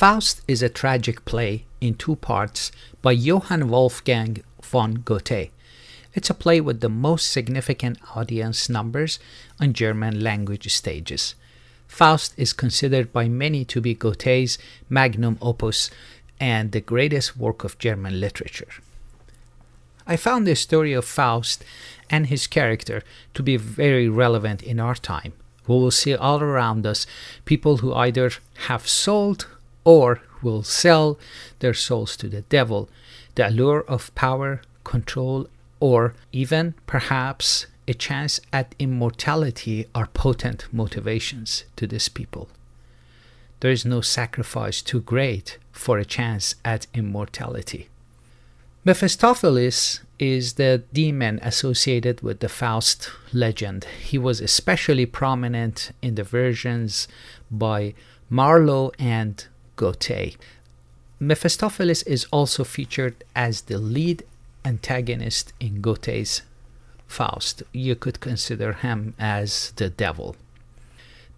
Faust is a tragic play in two parts by Johann Wolfgang von Goethe. It's a play with the most significant audience numbers on German language stages. Faust is considered by many to be Goethe's magnum opus and the greatest work of German literature. I found the story of Faust and his character to be very relevant in our time. We will see all around us people who either have sold or will sell their souls to the devil. The allure of power, control, or even perhaps a chance at immortality are potent motivations to these people. There is no sacrifice too great for a chance at immortality. Mephistopheles is the demon associated with the Faust legend. He was especially prominent in the versions by Marlowe and Goethe. Mephistopheles is also featured as the lead antagonist in Goethe's Faust. You could consider him as the devil.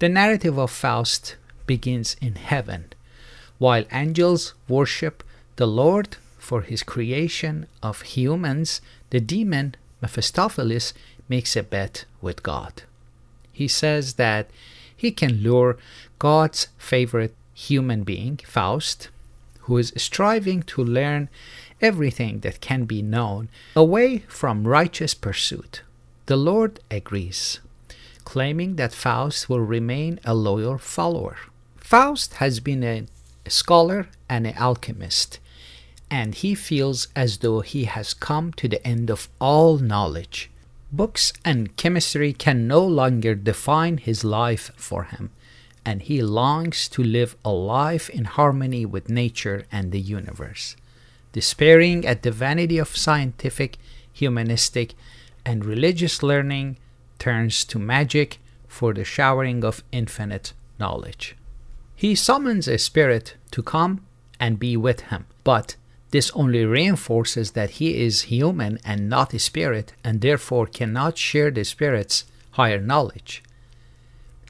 The narrative of Faust begins in heaven, while angels worship the Lord for his creation of humans, the demon Mephistopheles makes a bet with God. He says that he can lure God's favorite human being, Faust, who is striving to learn everything that can be known, away from righteous pursuit. The Lord agrees, claiming that Faust will remain a loyal follower. Faust has been a scholar and an alchemist, and he feels as though he has come to the end of all knowledge. Books and chemistry can no longer define his life for him and he longs to live a life in harmony with nature and the universe. Despairing at the vanity of scientific, humanistic, and religious learning, turns to magic for the showering of infinite knowledge. He summons a spirit to come and be with him, but this only reinforces that he is human and not a spirit, and therefore cannot share the spirit's higher knowledge.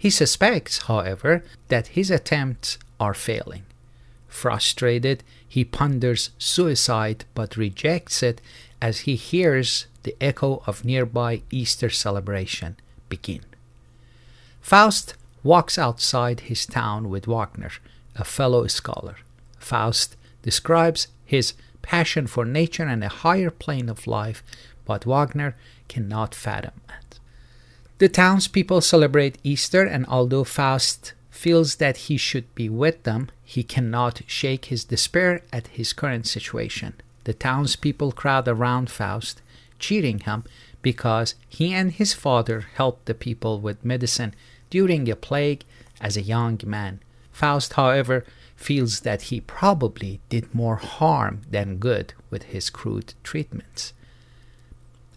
He suspects, however, that his attempts are failing. Frustrated, he ponders suicide but rejects it as he hears the echo of nearby Easter celebration begin. Faust walks outside his town with Wagner, a fellow scholar. Faust describes his passion for nature and a higher plane of life, but Wagner cannot fathom. The townspeople celebrate Easter, and although Faust feels that he should be with them, he cannot shake his despair at his current situation. The townspeople crowd around Faust, cheering him because he and his father helped the people with medicine during a plague as a young man. Faust, however, feels that he probably did more harm than good with his crude treatments.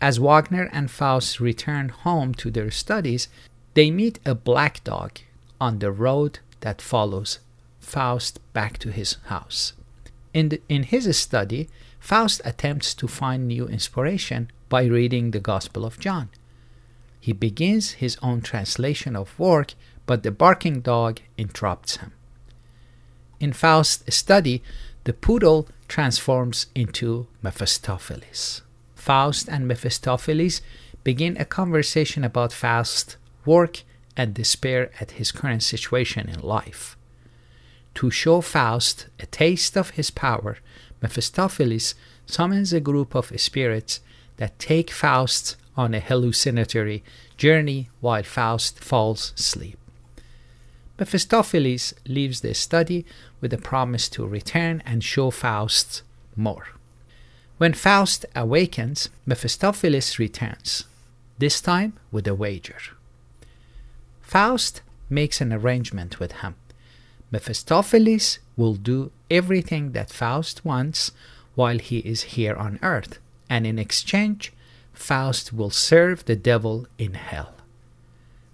As Wagner and Faust return home to their studies, they meet a black dog on the road that follows Faust back to his house. In, the, in his study, Faust attempts to find new inspiration by reading the Gospel of John. He begins his own translation of work, but the barking dog interrupts him. In Faust's study, the poodle transforms into Mephistopheles. Faust and Mephistopheles begin a conversation about Faust's work and despair at his current situation in life. To show Faust a taste of his power, Mephistopheles summons a group of spirits that take Faust on a hallucinatory journey while Faust falls asleep. Mephistopheles leaves the study with a promise to return and show Faust more. When Faust awakens, Mephistopheles returns, this time with a wager. Faust makes an arrangement with him. Mephistopheles will do everything that Faust wants while he is here on earth, and in exchange, Faust will serve the devil in hell.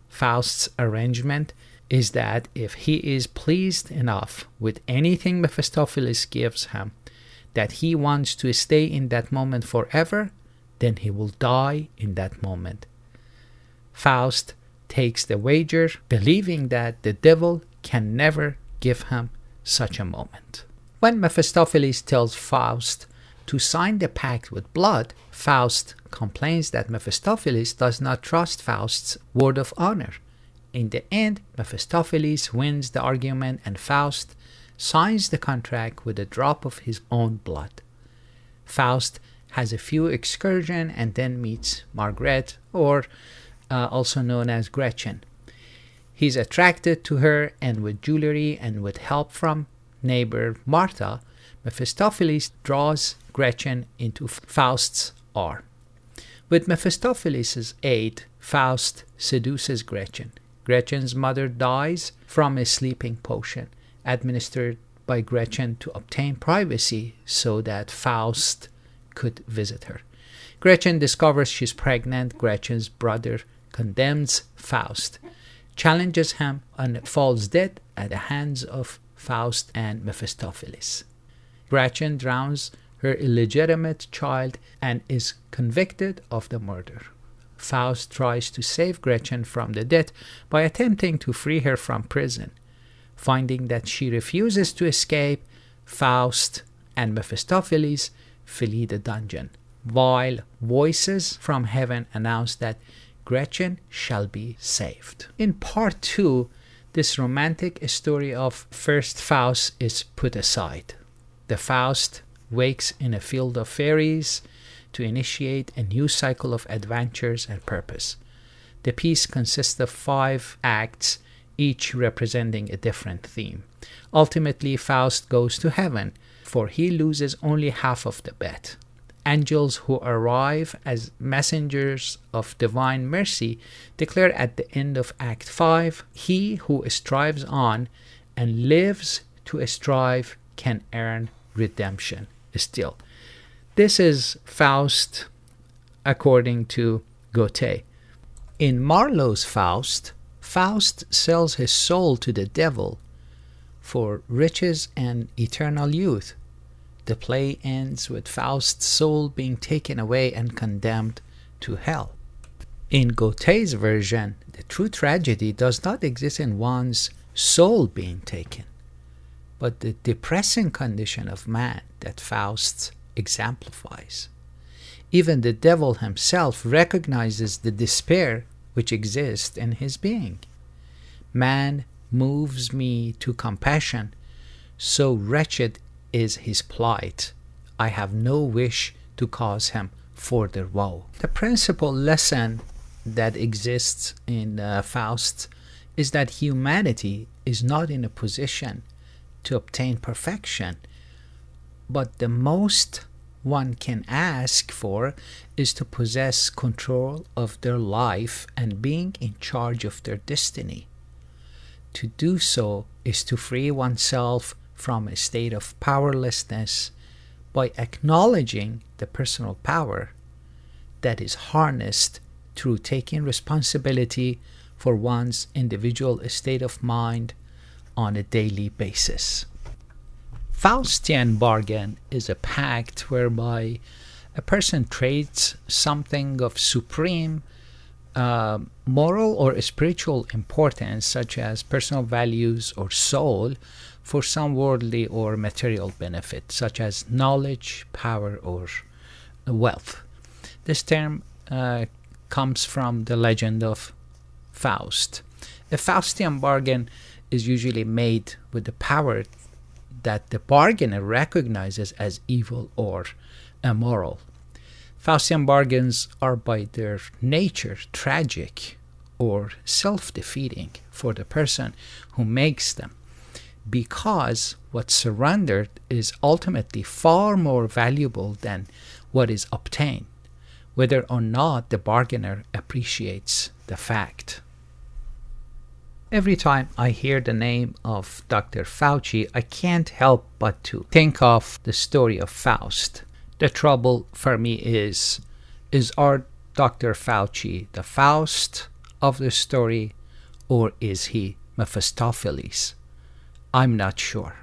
Faust's arrangement is that if he is pleased enough with anything Mephistopheles gives him, that he wants to stay in that moment forever, then he will die in that moment. Faust takes the wager, believing that the devil can never give him such a moment. When Mephistopheles tells Faust to sign the pact with blood, Faust complains that Mephistopheles does not trust Faust's word of honor. In the end, Mephistopheles wins the argument and Faust signs the contract with a drop of his own blood. Faust has a few excursions and then meets Margaret, or uh, also known as Gretchen. He's attracted to her, and with jewelry and with help from neighbor Martha, Mephistopheles draws Gretchen into Faust's arm. With Mephistopheles' aid, Faust seduces Gretchen. Gretchen's mother dies from a sleeping potion administered by Gretchen to obtain privacy so that Faust could visit her. Gretchen discovers she's pregnant. Gretchen's brother condemns Faust, challenges him, and falls dead at the hands of Faust and Mephistopheles. Gretchen drowns her illegitimate child and is convicted of the murder. Faust tries to save Gretchen from the death by attempting to free her from prison. Finding that she refuses to escape, Faust and Mephistopheles flee the dungeon, while voices from heaven announce that Gretchen shall be saved. In part two, this romantic story of first Faust is put aside. The Faust wakes in a field of fairies to initiate a new cycle of adventures and purpose. The piece consists of five acts, each representing a different theme. Ultimately, Faust goes to heaven, for he loses only half of the bet. Angels who arrive as messengers of divine mercy declare at the end of Act 5 He who strives on and lives to strive can earn redemption still. This is Faust according to Goethe. In Marlowe's Faust, Faust sells his soul to the devil for riches and eternal youth. The play ends with Faust's soul being taken away and condemned to hell. In Goethe's version, the true tragedy does not exist in one's soul being taken, but the depressing condition of man that Faust exemplifies. Even the devil himself recognizes the despair which exists in his being. Man moves me to compassion, so wretched is his plight. I have no wish to cause him further woe. The principal lesson that exists in uh, Faust is that humanity is not in a position to obtain perfection. But the most one can ask for is to possess control of their life and being in charge of their destiny. To do so is to free oneself from a state of powerlessness by acknowledging the personal power that is harnessed through taking responsibility for one's individual state of mind on a daily basis. Faustian bargain is a pact whereby a person trades something of supreme uh, moral or spiritual importance, such as personal values or soul, for some worldly or material benefit, such as knowledge, power, or wealth. This term uh, comes from the legend of Faust. A Faustian bargain is usually made with the power that the bargainer recognizes as evil or immoral. Faustian bargains are by their nature tragic or self defeating for the person who makes them because what's surrendered is ultimately far more valuable than what is obtained, whether or not the bargainer appreciates the fact. Every time I hear the name of Dr. Fauci, I can't help but to think of the story of Faust. The trouble for me is is our Dr. Fauci the Faust of the story or is he Mephistopheles? I'm not sure.